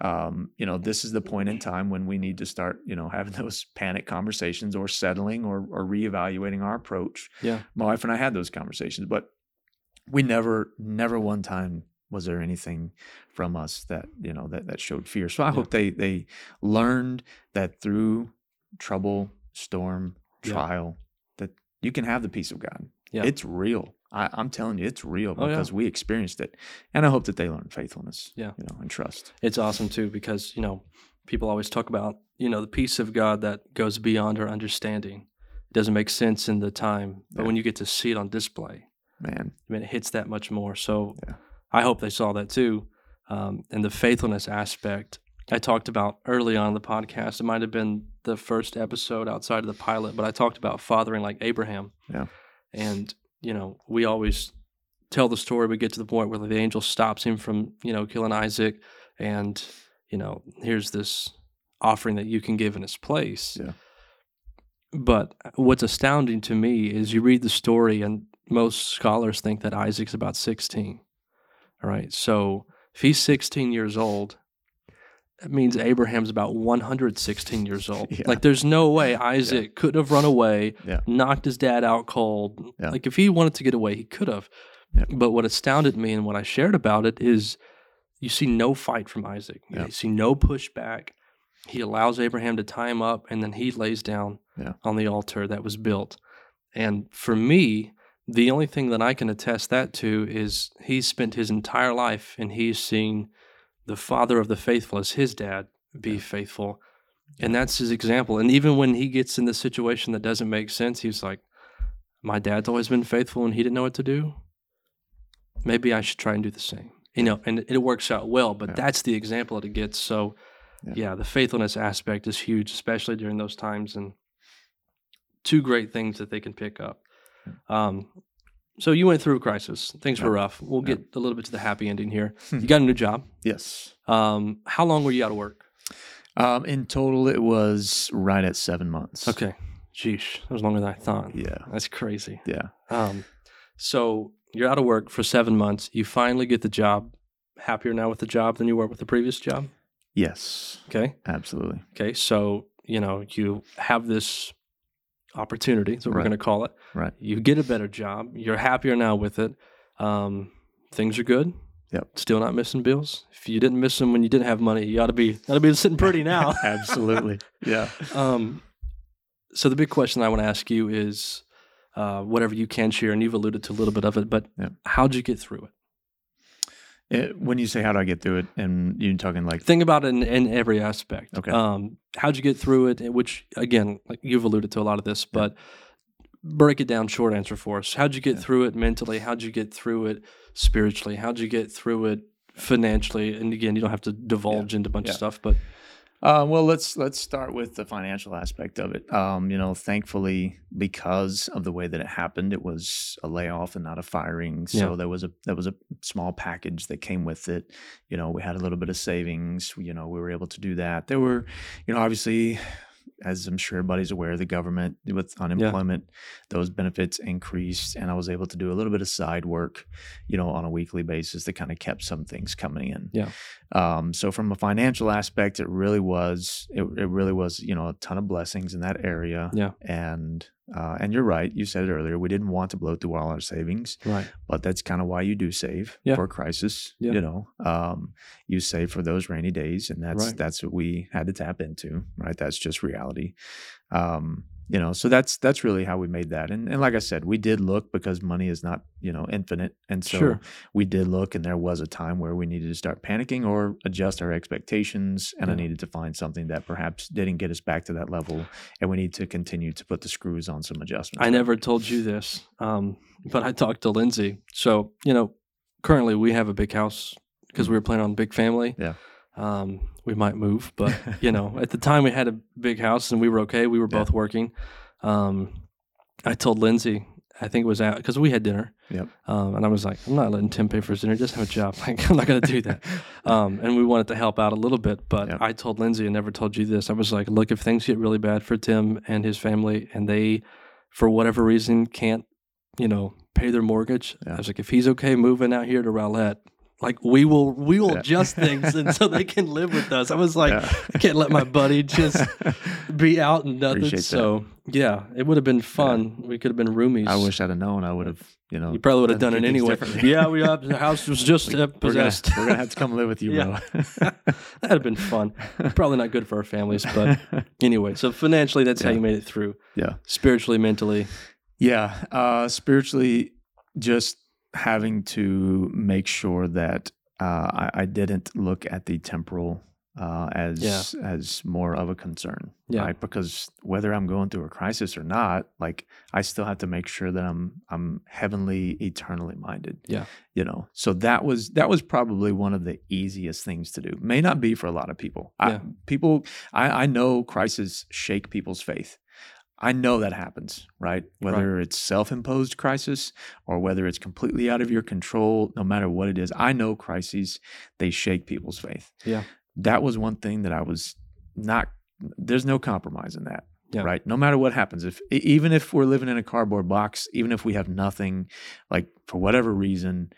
um, you know, this is the point in time when we need to start, you know, having those panic conversations, or settling, or or reevaluating our approach.
Yeah.
my wife and I had those conversations, but we never, never one time was there anything from us that you know that that showed fear. So I
Yeah.
hope they they learned that through trouble, storm,
Yeah.
trial, that you can have the peace of God.
Yeah.
It's real. I, I'm telling you, it's real
Oh, yeah.
because we experienced it, and I hope that they learn faithfulness.
Yeah.
you know, and trust.
It's awesome too because, you know, people always talk about, you know, the peace of God that goes beyond our understanding. It doesn't make sense in the time, but
Yeah.
when you get to see it on display,
Man,
I mean, it hits that much more. So
Yeah.
I hope they saw that too. Um, and the faithfulness aspect I talked about early on in the podcast. It might have been the first episode outside of the pilot, but I talked about fathering like Abraham.
Yeah.
And, you know, we always tell the story. We get to the point where the angel stops him from, you know, killing Isaac. And, you know, here's this offering that you can give in his place.
Yeah.
But what's astounding to me is you read the story, and most scholars think that Isaac's about 16. All right. So if he's 16 years old, that means Abraham's about 116 years old.
Yeah.
Like, there's no way Isaac could have run away,
Yeah.
knocked his dad out cold.
Yeah.
Like, if he wanted to get away, he could have.
Yeah.
But what astounded me and what I shared about it is you see no fight from Isaac.
Yeah.
You see no pushback. He allows Abraham to tie him up, and then he lays down
Yeah.
on the altar that was built. And for me, the only thing that I can attest that to is he's spent his entire life and he's seen the father of the faithful as his dad be
Yeah.
faithful. And that's his example. And even when he gets in the situation that doesn't make sense, he's like, My dad's always been faithful and he didn't know what to do. Maybe I should try and do the same. You know, and it works out well, but
Yeah.
that's the example that it gets. So
Yeah.
yeah, the faithfulness aspect is huge, especially during those times. And two great things that they can pick up. Um, so you went through a crisis. Things were rough. We'll
Yeah.
get a little bit to the happy ending here.
Hmm.
You got a new job.
Yes.
Um, how long were you out of work?
Um, in total, it was right at seven months.
Okay. Sheesh. That was longer than I thought.
Yeah.
That's crazy.
Yeah.
Um, so you're out of work for seven months. You finally get the job. Happier now with the job than you were with the previous job.
Yes.
Okay.
Absolutely.
Okay. So, you know, you have this opportunity, is what we're going to call it.
Right.
You get a better job. You're happier now with it. Um, things are good.
Yep.
Still not missing bills. If you didn't miss them when you didn't have money, you ought to be ought to be sitting pretty now.
Absolutely. Yeah.
um, so the big question I want to ask you is, uh, whatever you can share, and you've alluded to a little bit of it, but
Yep.
how'd you get through it?
It- when you say how do I get through it, and you're talking like
Think about it in, in every aspect.
Okay.
Um, how'd you get through it? Which again, like you've alluded to a lot of this, but break it down. Short answer for us. How'd you get
Yeah.
through it mentally? How'd you get through it spiritually? How'd you get through it financially? And again, you don't have to divulge into a bunch
Yeah.
of stuff, but
Uh, well, let's let's start with the financial aspect of it. Um, you know, thankfully, because of the way that it happened, it was a layoff and not a firing. So
Yeah.
there was a there was a small package that came with it. You know, we had a little bit of savings. You know, we were able to do that. There were, you know, obviously, as I'm sure everybody's aware, the government with unemployment, those benefits increased, and I was able to do a little bit of side work, you know, on a weekly basis that kind of kept some things coming in.
Yeah.
Um, so from a financial aspect, it really was it, it really was you know a ton of blessings in that area.
Yeah.
And uh, and you're right. You said it earlier. We didn't want to blow through all our savings,
right.
but that's kind of why you do save
Yeah.
for a crisis.
Yeah.
You know, um, you save for those rainy days, and that's
Right.
that's what we had to tap into. Right. That's just reality. Um, you know, so that's that's really how we made that. And and like I said, we did look because money is not you know infinite, and so
Sure.
we did look and there was a time where we needed to start panicking or adjust our expectations and i needed to find something that perhaps didn't get us back to that level and we need to continue to put the screws on some adjustments
I never told you this, um, but I talked to Lindsay. So, you know, currently we have a big house because we were planning on a big family.
Yeah.
Um, we might move, but, you know, at the time we had a big house and we were okay. We were
Yeah.
both working. Um, I told Lindsay, I think it was out because we had dinner.
Yep.
Um, and I was like, I'm not letting Tim pay for his dinner. Just have a job. Like, I'm not going to do that. um, and we wanted to help out a little bit. But
Yep.
I told Lindsay, I never told you this. I was like, look, if things get really bad for Tim and his family, and they, for whatever reason, can't, you know, pay their mortgage, I was like, if he's okay moving out here to Rowlett, like we will, we will
Yeah.
adjust things until they can live with us. I was like,
Yeah.
I can't let my buddy just be out and nothing.
Appreciate that.
So yeah, it would have been fun. We could have been roomies.
I wish I'd have known. I would have, you know.
You probably would have done it anyway. Yeah, we have, the house was just uh,
We're gonna,
possessed.
we're gonna have to come live with you,
Yeah.
bro.
That'd have been fun. Probably not good for our families, but anyway. So financially, that's how you made it through.
yeah.
Spiritually, mentally,
Yeah, uh, spiritually, just having to make sure that uh, I, I didn't look at the temporal uh, as
Yeah.
as more of a concern,
Yeah.
right? Because whether I'm going through a crisis or not, like I still have to make sure that I'm I'm heavenly, eternally minded.
Yeah.
you know. So that was that was probably one of the easiest things to do. May not be for a lot of people.
Yeah.
I, people, I, I know crises shake people's faith. I know that happens, right? Whether it's self imposed crisis or whether it's completely out of your control, no matter what it is, I know crises, they shake people's faith.
Yeah.
That was one thing that I was not, there's no compromise in that.
Yeah.
Right. No matter what happens, if even if we're living in a cardboard box, even if we have nothing, like for whatever reason,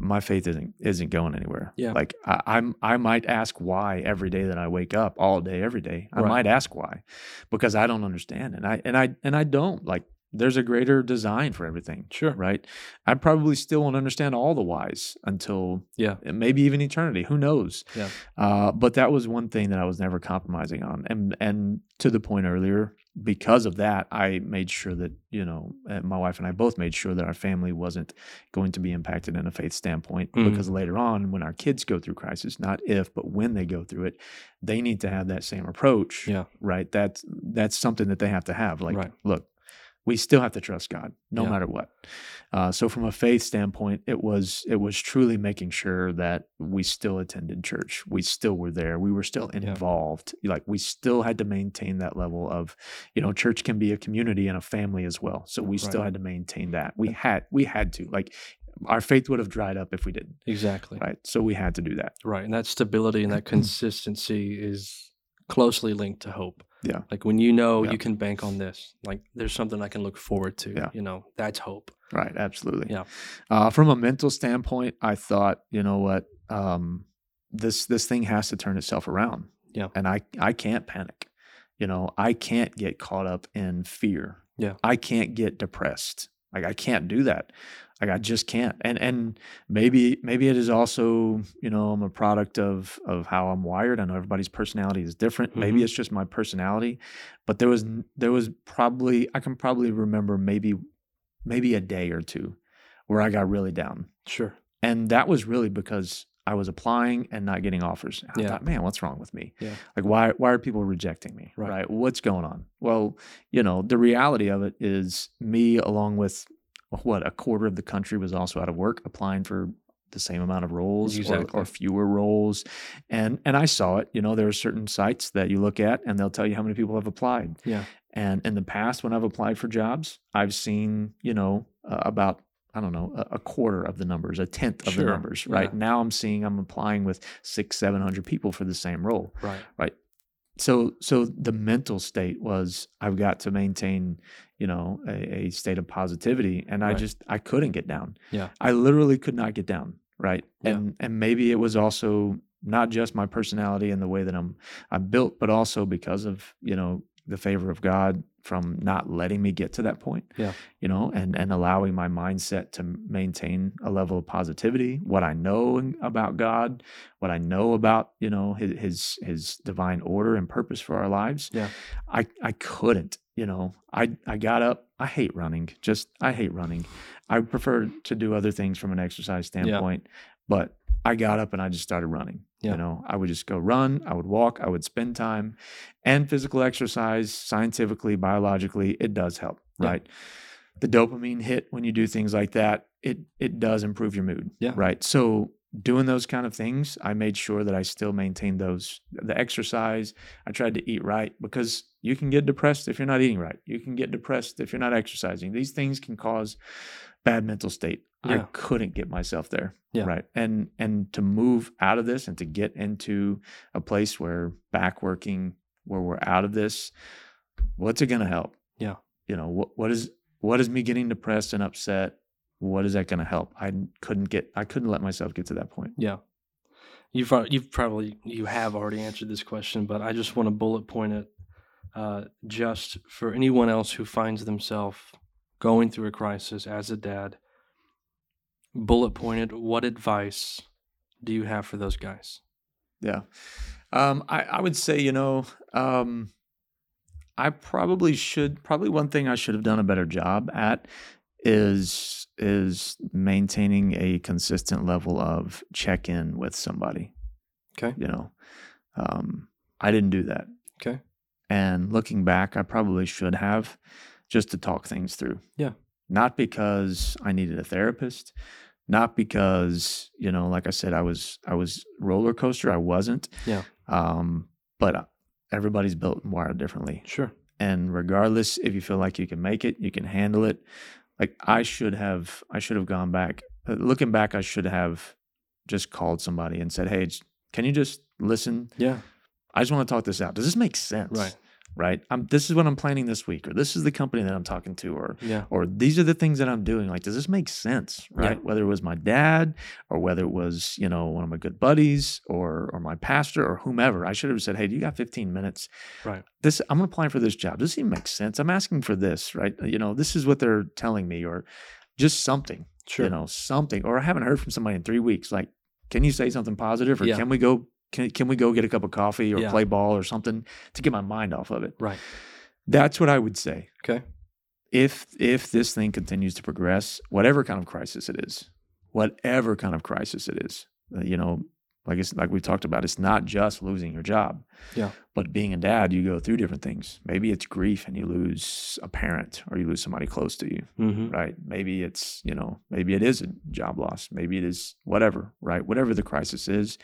my faith isn't isn't going anywhere.
Yeah.
Like I, I'm I might ask why every day that I wake up, all day, every day. I
Right.
might ask why, because I don't understand, and I and I and I don't like. There's a greater design for everything,
Sure.
right? I probably still won't understand all the whys until
Yeah.
maybe even eternity. Who knows?
Yeah.
Uh, but that was one thing that I was never compromising on, and and to the point earlier, because of that, I made sure that you know uh, my wife and I both made sure that our family wasn't going to be impacted in a faith standpoint.
Mhm.
Because later on, when our kids go through crisis, not if, but when they go through it, they need to have that same approach.
Yeah.
Right. That's that's something that they have to have. Like,
Right.
look, we still have to trust God, no
Yeah.
matter what. Uh, so from a faith standpoint, it was it was truly making sure that we still attended church. We still were there. We were still
Yeah.
involved. Like we still had to maintain that level of, you know, church can be a community and a family as well. So we still had to maintain that. We had we had to like our faith would have dried up if we didn't.
Exactly.
Right. So we had to do that.
Right. And that stability and that consistency is closely linked to hope.
Yeah.
Like when you know
Yeah.
you can bank on this, like there's something I can look forward to.
Yeah.
You know, that's hope.
Right, absolutely.
Yeah.
Uh, from a mental standpoint, I thought, you know what, um, this this thing has to turn itself around.
Yeah.
and I I can't panic. You know, I can't get caught up in fear.
Yeah.
I can't get depressed. Like I can't do that. Like I just can't. And and maybe maybe it is also you know I'm a product of of how I'm wired. I know everybody's personality is different. Maybe
Mhm.
it's just my personality. But there was there was probably I can probably remember maybe maybe a day or two where I got really down.
Sure.
And that was really because I was applying and not getting offers. I
Yeah.
thought, man, what's wrong with me?
Yeah.
Like why why are people rejecting me?
Right.
What's going on? Well, you know, the reality of it is me along with what a quarter of the country was also out of work applying for the same amount of roles or,
Exactly.
or fewer roles. And and I saw it, you know, there are certain sites that you look at and they'll tell you how many people have applied.
Yeah.
And in the past, when I've applied for jobs, I've seen, you know, uh, about, I don't know, a, quarter of the numbers, a tenth of
Sure,
the numbers, right?
yeah.
Now I'm seeing I'm applying with six, 700 people for the same role.
Right? Right.
So, so the mental state was I've got to maintain, you know, a, a state of positivity. And I just, I couldn't get down.
Yeah.
I literally could not get down. Right.
Yeah.
And, and maybe it was also not just my personality and the way that I'm, I'm built, but also because of, you know, the favor of God from not letting me get to that point.
Yeah.
You know, and and allowing my mindset to maintain a level of positivity, what I know about God, what I know about, you know, his his, his divine order and purpose for our lives.
Yeah.
I I couldn't, you know. I I got up. I hate running. Just I hate running. I prefer to do other things from an exercise standpoint, Yeah. but I got up and I just started running.
Yeah.
You know, I would just go run, I would walk, I would spend time. And physical exercise, scientifically, biologically, it does help,
Yeah.
right? The dopamine hit when you do things like that, it it does improve your mood.
Yeah.
Right. So doing those kind of things, I made sure that I still maintained those the exercise. I tried to eat right because you can get depressed if you're not eating right. You can get depressed if you're not exercising. These things can cause bad mental state. I couldn't get myself there.
Yeah.
Right. And and to move out of this and to get into a place where back working, where we're out of this, what's it gonna help?
Yeah.
You know, what what is what is me getting depressed and upset? What is that gonna help? I couldn't get I couldn't let myself get to that point.
Yeah. You've uh, you've probably you have already answered this question, but I just want to bullet point it uh, just for anyone else who finds themselves going through a crisis as a dad. Bullet pointed. What advice do you have for those guys?
Yeah. Um, I, I would say, you know, um, I probably should probably one thing I should have done a better job at is is maintaining a consistent level of check in with somebody.
Okay.
You know. Um, I didn't do that.
Okay.
And looking back, I probably should have just to talk things through.
Yeah.
Not because I needed a therapist, not because, you know, like I said, I was I was roller coaster. I wasn't.
Yeah.
Um, but uh, everybody's built and wired differently.
Sure.
And regardless if you feel like you can make it, you can handle it. Like I should have I should have gone back. Uh, Looking back, I should have just called somebody and said, "Hey, can you just listen?
Yeah.
I just want to talk this out. Does this make sense?
Right.
Right. I'm, this is what I'm planning this week, or this is the company that I'm talking to, or
Yeah.
or these are the things that I'm doing. Like, does this make sense?
Yeah.
Right. Whether it was my dad, or whether it was you know one of my good buddies, or or my pastor, or whomever. I should have said, "Hey, do you got 15 minutes?
Right.
This I'm applying for this job. Does this even make sense? I'm asking for this, right? You know, this is what they're telling me, or just something.
Sure.
You know, something. Or I haven't heard from somebody in three weeks. Like, can you say something positive, or
Yeah.
can we go? Can, can we go get a cup of coffee or
Yeah.
play ball or something to get my mind off of it?
Right.
That's what I would say
Okay.
if if this thing continues to progress, whatever kind of crisis it is, whatever kind of crisis it is, uh, you know, like it's like we talked about, it's not just losing your job.
Yeah.
But being a dad, you go through different things. Maybe it's grief and you lose a parent or you lose somebody close to you,
Mm-hmm.
right? Maybe it's, you know, maybe it is a job loss. Maybe it is whatever, right? Whatever the crisis is,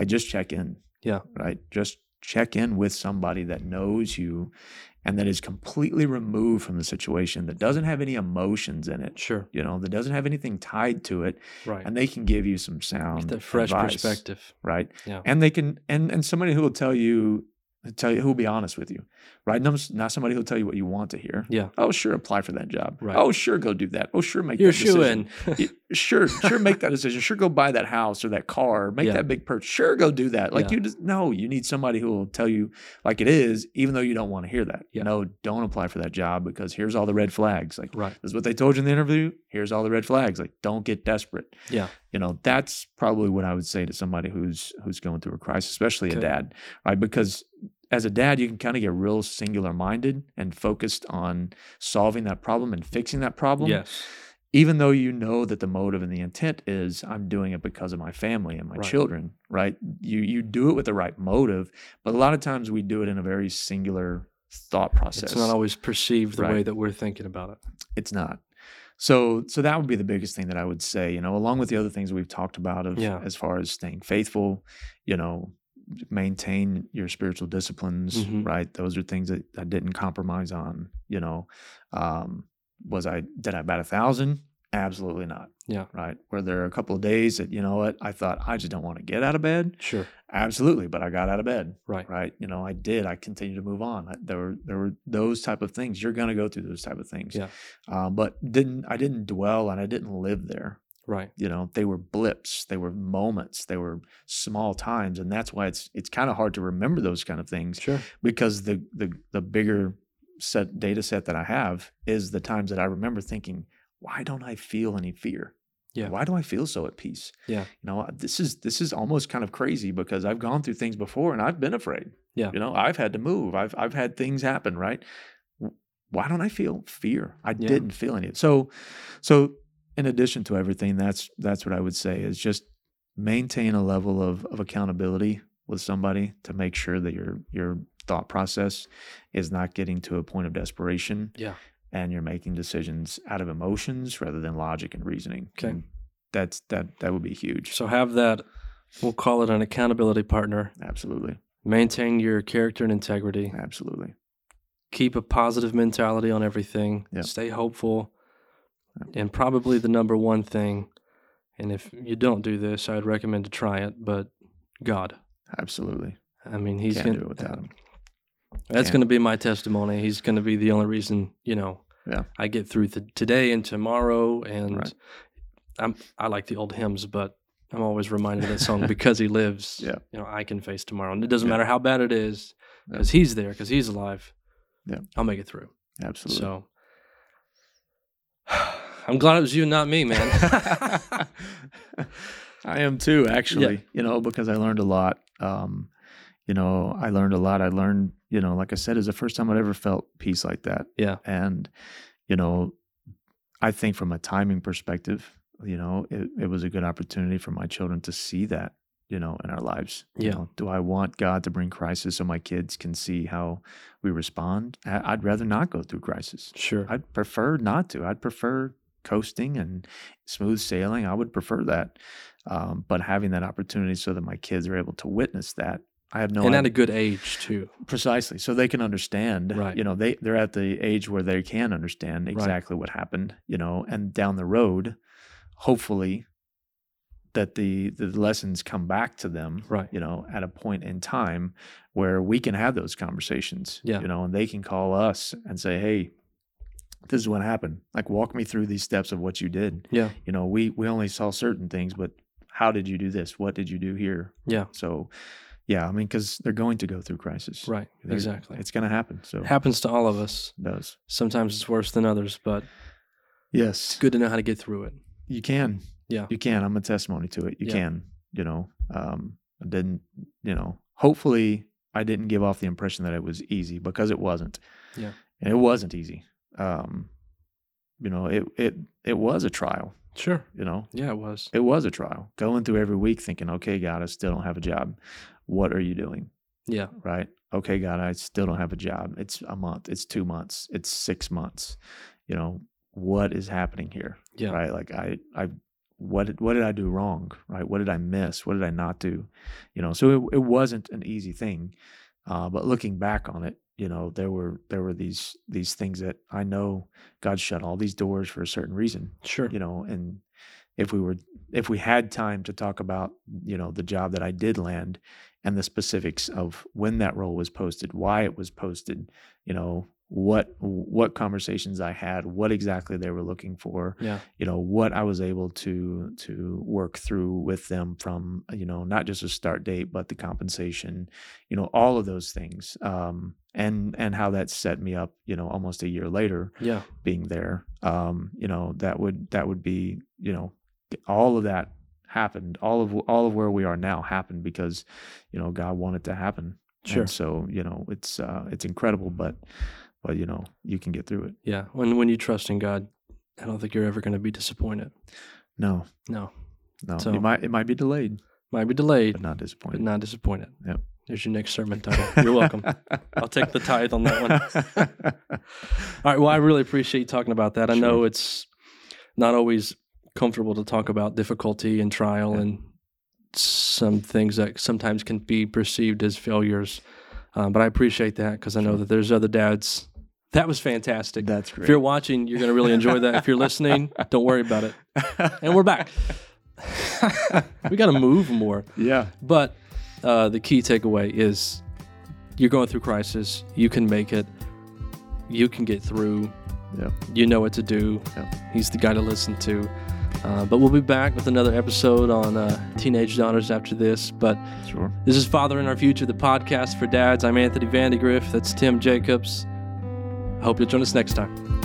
like just check in.
Yeah.
Right. Just check in with somebody that knows you and that is completely removed from the situation, that doesn't have any emotions in it,
Sure.
you know, that doesn't have anything tied to it.
Right.
And they can give you some sound.
Fresh
advice,
perspective.
Right.
Yeah.
And they can and and somebody who will tell you tell you who will be honest with you. Right. Not, not somebody who'll tell you what you want to hear.
Yeah.
Oh, sure, apply for that job.
Right.
Oh, sure, go do that. Oh, sure, make
You're
that decision. sure, sure, make that decision. Sure, go buy that house or that car. Make
Yeah.
that big purchase. Sure, go do that. Like
Yeah.
you just no, you need somebody who will tell you like it is, even though you don't want to hear that.
Yeah.
No, don't apply for that job because here's all the red flags. Like
right.
this is what they told you in the interview. Here's all the red flags. Like don't get desperate.
Yeah.
You know, that's probably what I would say to somebody who's who's going through a crisis, especially a dad, right? Because as a dad, you can kind of get real singular minded and focused on solving that problem and fixing that problem
Yes.
Even though you know that the motive and the intent is I'm doing it because of my family and my
Right.
children, right? You you do it with the right motive, but a lot of times we do it in a very singular thought process.
It's not always perceived the way that we're thinking about it.
It's not. So so that would be the biggest thing that I would say, you know, along with the other things we've talked about of
Yeah.
as far as staying faithful, you know, maintain your spiritual disciplines,
Mhm.
right? Those are things that I didn't compromise on, you know. Um was I did I bat a thousand? Absolutely not.
Yeah.
Right. Were there a couple of days that, you know what, I thought I just don't want to get out of bed?
Sure.
Absolutely. But I got out of bed.
Right.
Right. You know, I did. I continued to move on. I, there were there were those type of things. You're gonna go through those type of things.
Yeah.
Um, but didn't I didn't dwell and I didn't live there.
Right.
You know, they were blips, they were moments, they were small times. And that's why it's it's kind of hard to remember those kind of things
Sure.
because the the the bigger set data set that I have is the times that I remember thinking, why don't I feel any fear?
Yeah.
Why do I feel so at peace?
Yeah.
You know, uh, this is this is almost kind of crazy because I've gone through things before and I've been afraid.
Yeah.
You know, I've had to move. I've I've had things happen, right? Why don't I feel fear? I
Yeah.
didn't feel any. So so in addition to everything, that's that's what I would say is just maintain a level of, of accountability with somebody to make sure that your your thought process is not getting to a point of desperation
Yeah.
and you're making decisions out of emotions rather than logic and reasoning.
Okay.
And that's that that would be huge.
So have that. We'll call it an accountability partner.
Absolutely.
Maintain your character and integrity.
Absolutely.
Keep a positive mentality on everything.
Yeah.
Stay hopeful. And probably the number one thing, and if you don't do this, I'd recommend to try it, but God.
Absolutely.
I mean, he's
Can't
going
do it without him.
That's
Can't.
going to be my testimony. He's going to be the only reason, you know,
Yeah.
I get through the, today and tomorrow. And
Right.
I'm I like the old hymns, but I'm always reminded of that song because he lives.
Yeah.
You know, I can face tomorrow, and it doesn't
Yeah.
matter how bad it is,
Yeah.
because he's there, because he's alive.
Yeah.
I'll make it through.
Absolutely.
So I'm glad it was you, and not me, man.
I am too, actually. You know, because I learned a lot. Um, you know, I learned a lot. I learned, you know, like I said, is the first time I'd ever felt peace like that.
Yeah.
And, you know, I think from a timing perspective, you know, it, it was a good opportunity for my children to see that, you know, in our lives. You
Yeah.
know, do I want God to bring crisis so my kids can see how we respond? I'd rather not go through crisis.
sure.
I'd prefer not to. I'd prefer coasting and smooth sailing. I would prefer that. Um, but having that opportunity so that my kids are able to witness that, I have no
and at a good age too.
precisely so they can understand.
Right.
You know, they they're at the age where they can understand exactly what happened. You know, and down the road, hopefully, that the the lessons come back to them.
Right.
You know, at a point in time where we can have those conversations.
Yeah.
You know, and they can call us and say, "Hey, this is what happened. Like, walk me through these steps of what you did.
Yeah.
You know, we we only saw certain things, but how did you do this? What did you do here?
Yeah.
So, yeah, I mean, because they're going to go through crisis.
Right.
They're-
Exactly.
It's going to happen. So,
It happens to all of us.
it does.
Sometimes it's worse than others, but
Yes.
it's good to know how to get through it.
You can.
Yeah.
You can. I'm a testimony to it. You
Yeah.
can. You know, um, I didn't, you know, hopefully I didn't give off the impression that it was easy because it wasn't.
Yeah.
And it wasn't easy. Um, you know, it, it, it was a trial,
Sure.
you know,
Yeah, it was.
it was a trial going through every week thinking, okay, God, I still don't have a job. What are you doing?
Yeah.
right? Okay, God, I still don't have a job. It's a month, it's two months, it's six months. You know, what is happening here?
Yeah.
Right. Like I I what did what did I do wrong? Right? What did I miss? What did I not do? You know, so it, it wasn't an easy thing. Uh, but looking back on it, you know, there were there were these these things that I know God shut all these doors for a certain reason
Sure.
you know and if we were if we had time to talk about you know the job that i did land and the specifics of when that role was posted why it was posted you know what what conversations i had what exactly they were looking for
Yeah.
you know what i was able to to work through with them from you know not just a start date but the compensation you know all of those things um and and how that set me up you know almost a year later
Yeah.
being there um you know that would that would be you know all of that happened all of all of where we are now happened because you know god wanted to happen
Sure.
and so you know it's uh it's incredible but but you know you can get through it
Yeah. When when you trust in God, I don't think you're ever going to be disappointed.
no
No.
no
So-
it might it might be delayed
Might be delayed,
but not
but
disappointed
not disappointed.
Yep.
There's your next sermon title. You're welcome. I'll take the tithe on that one. All right. Well, I really appreciate you talking about that. I know it's not always comfortable to talk about difficulty and trial
Yeah.
and some things that sometimes can be perceived as failures. Um, but I appreciate that because I know that there's other dads. That was fantastic.
that's great
If you're watching, you're going to really enjoy that. If you're listening, don't worry about it. And we're back. we got to move more.
yeah
But uh, the key takeaway is you're going through crisis. You can make it. You can get through.
Yep.
You know what to do.
Yep.
He's the guy to listen to. Uh, but we'll be back with another episode on uh, teenage daughters after this. But
sure
this is Fathering Our Future, the podcast for dads. I'm Anthony Vandegrift. That's Tim Jacobs. I hope you'll join us next time.